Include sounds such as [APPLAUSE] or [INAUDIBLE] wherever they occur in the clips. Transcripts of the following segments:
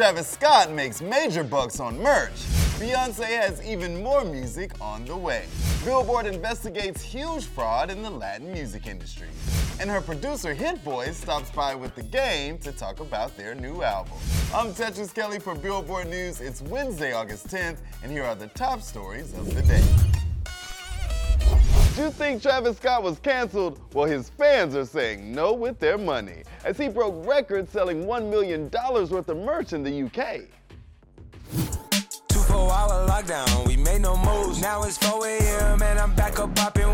Travis Scott makes major bucks on merch. Beyonce has even more music on the way. Billboard investigates huge fraud in the Latin music industry. And her producer Hit Boy stops by with the game to talk about their new album. I'm Tetris Kelly for Billboard News. It's Wednesday, August 10th, and here are the top stories of the day. You think Travis Scott was canceled? Well, his fans are saying no with their money, as he broke records selling $1 million worth of merch in the UK. Two four hour lockdown, we made no moves. Now it's 4 a.m. and I'm back up popping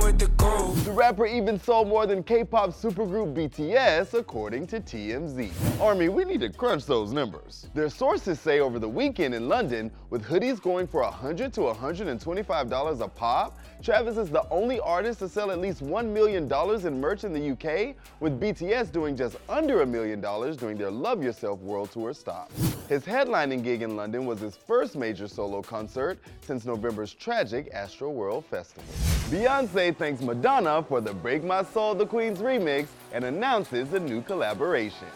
rapper even sold more than K-pop supergroup BTS, according to TMZ. Army, we need to crunch those numbers. Their sources say over the weekend in London, with hoodies going for 100 to 125 dollars a pop, Travis is the only artist to sell at least $1 million in merch in the UK, with BTS doing just under a million dollars during their Love Yourself World Tour stop. His headlining gig in London was his first major solo concert since November's tragic Astroworld Festival. Beyonce thanks Madonna for the Break My Soul the Queens remix and announces a new collaboration.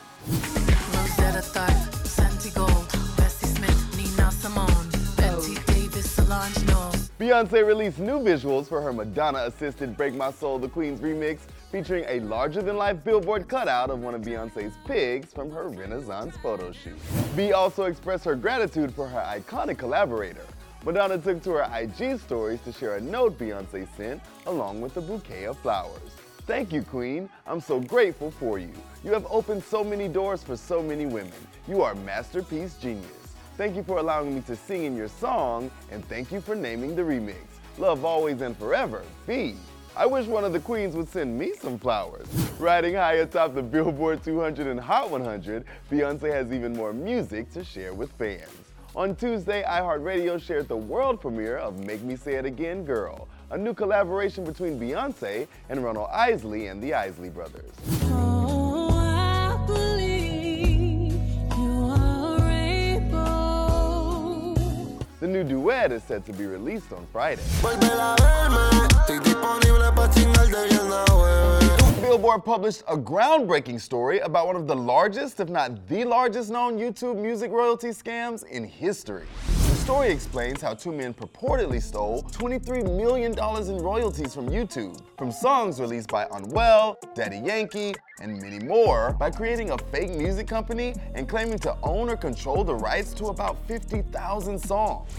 Beyonce released new visuals for her Madonna-assisted Break My Soul the Queens remix featuring a larger-than-life billboard cutout of one of Beyonce's pigs from her Renaissance photo shoot. B also expressed her gratitude for her iconic collaborator. Madonna took to her IG stories to share a note Beyonce sent along with a bouquet of flowers. Thank you, Queen. I'm so grateful for you. You have opened so many doors for so many women. You are masterpiece genius. Thank you for allowing me to sing in your song, and thank you for naming the remix. Love always and forever, B. I wish one of the queens would send me some flowers. Riding high atop the Billboard 200 and Hot 100, Beyonce has even more music to share with fans. On Tuesday, iHeartRadio shared the world premiere of Make Me Say It Again Girl, a new collaboration between Beyonce and Ronald Isley and the Isley Brothers. The new duet is set to be released on Friday. Vuelve a verme, estoy disponible pa' chingarte bien la bebé. Billboard published a groundbreaking story about one of the largest, if not the largest known YouTube music royalty scams in history. The story explains how two men purportedly stole $23 million in royalties from YouTube, from songs released by Anuel, Daddy Yankee, and many more, by creating a fake music company and claiming to own or control the rights to about 50,000 songs.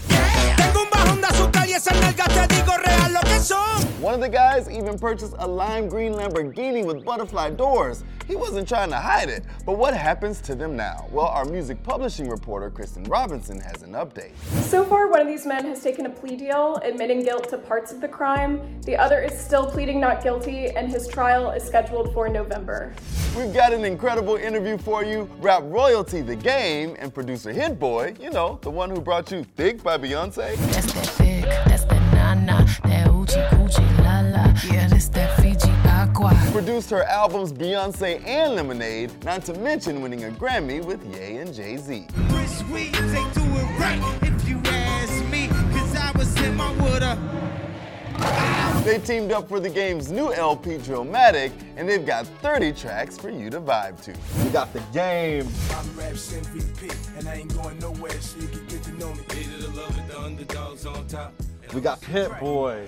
Tengo un bajón de azúcar y esas nalgas te digo real lo que son. One of the guys even purchased a lime green Lamborghini with butterfly doors. He wasn't trying to hide it, but what happens to them now? Well, our music publishing reporter Kristin Robinson has an update. So far, one of these men has taken a plea deal, admitting guilt to parts of the crime. The other is still pleading not guilty, and his trial is scheduled for November. We've got an incredible interview for you. Rap Royalty, the game, and producer Hit Boy, you know, the one who brought you Thick by Beyonce. That's that thick, that's that nana, that oochie coochie la la. Yeah, this that Fiji aqua. Produced her albums Beyonce and Lemonade, not to mention winning a Grammy with Ye and Jay Z. Chris Sweet, they do it right if you They teamed up for the game's new LP Dramatic, and they've got 30 tracks for you to vibe to. We got the game. I'm Raps MVP, and I ain't going nowhere, so you can get to know me. Hated to love it, the underdogs on top. We got Hit Boy.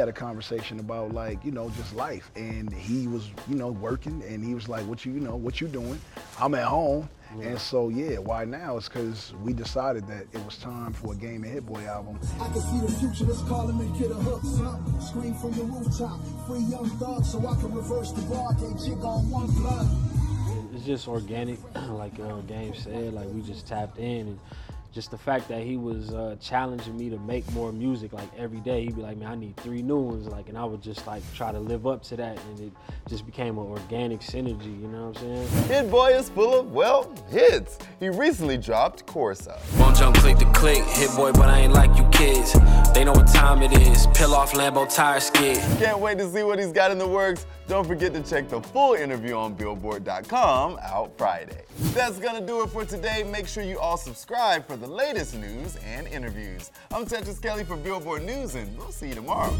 We had a conversation about like you know just life and he was you know working and he was like what you you know what you doing i'm at home and so yeah why now is because we decided that it was time for a game and hit boy album I can see the future that's calling me, get a hook, son. Scream from the rooftop, free young thug so I can reverse the bar, can't chick on one blood. it's just organic, [CLEARS THROAT] like uh, Game said. Like we just tapped in, and just the fact that he was uh, challenging me to make more music. Like every day, he'd be like, "Man, I need three new ones." Like, and I would just like try to live up to that, and it just became an organic synergy. You know what I'm saying? Hit Boy is full of, well, hits. He recently dropped Corsa. Won't jump click to click, hit boy, but I ain't like you kids. They know what time it is. Peel off Lambo tire skid. Can't wait to see what he's got in the works. Don't forget to check the full interview on Billboard.com out Friday. That's gonna do it for today. Make sure you all subscribe for the latest news and interviews. I'm Tetris Kelly for Billboard News, and we'll see you tomorrow.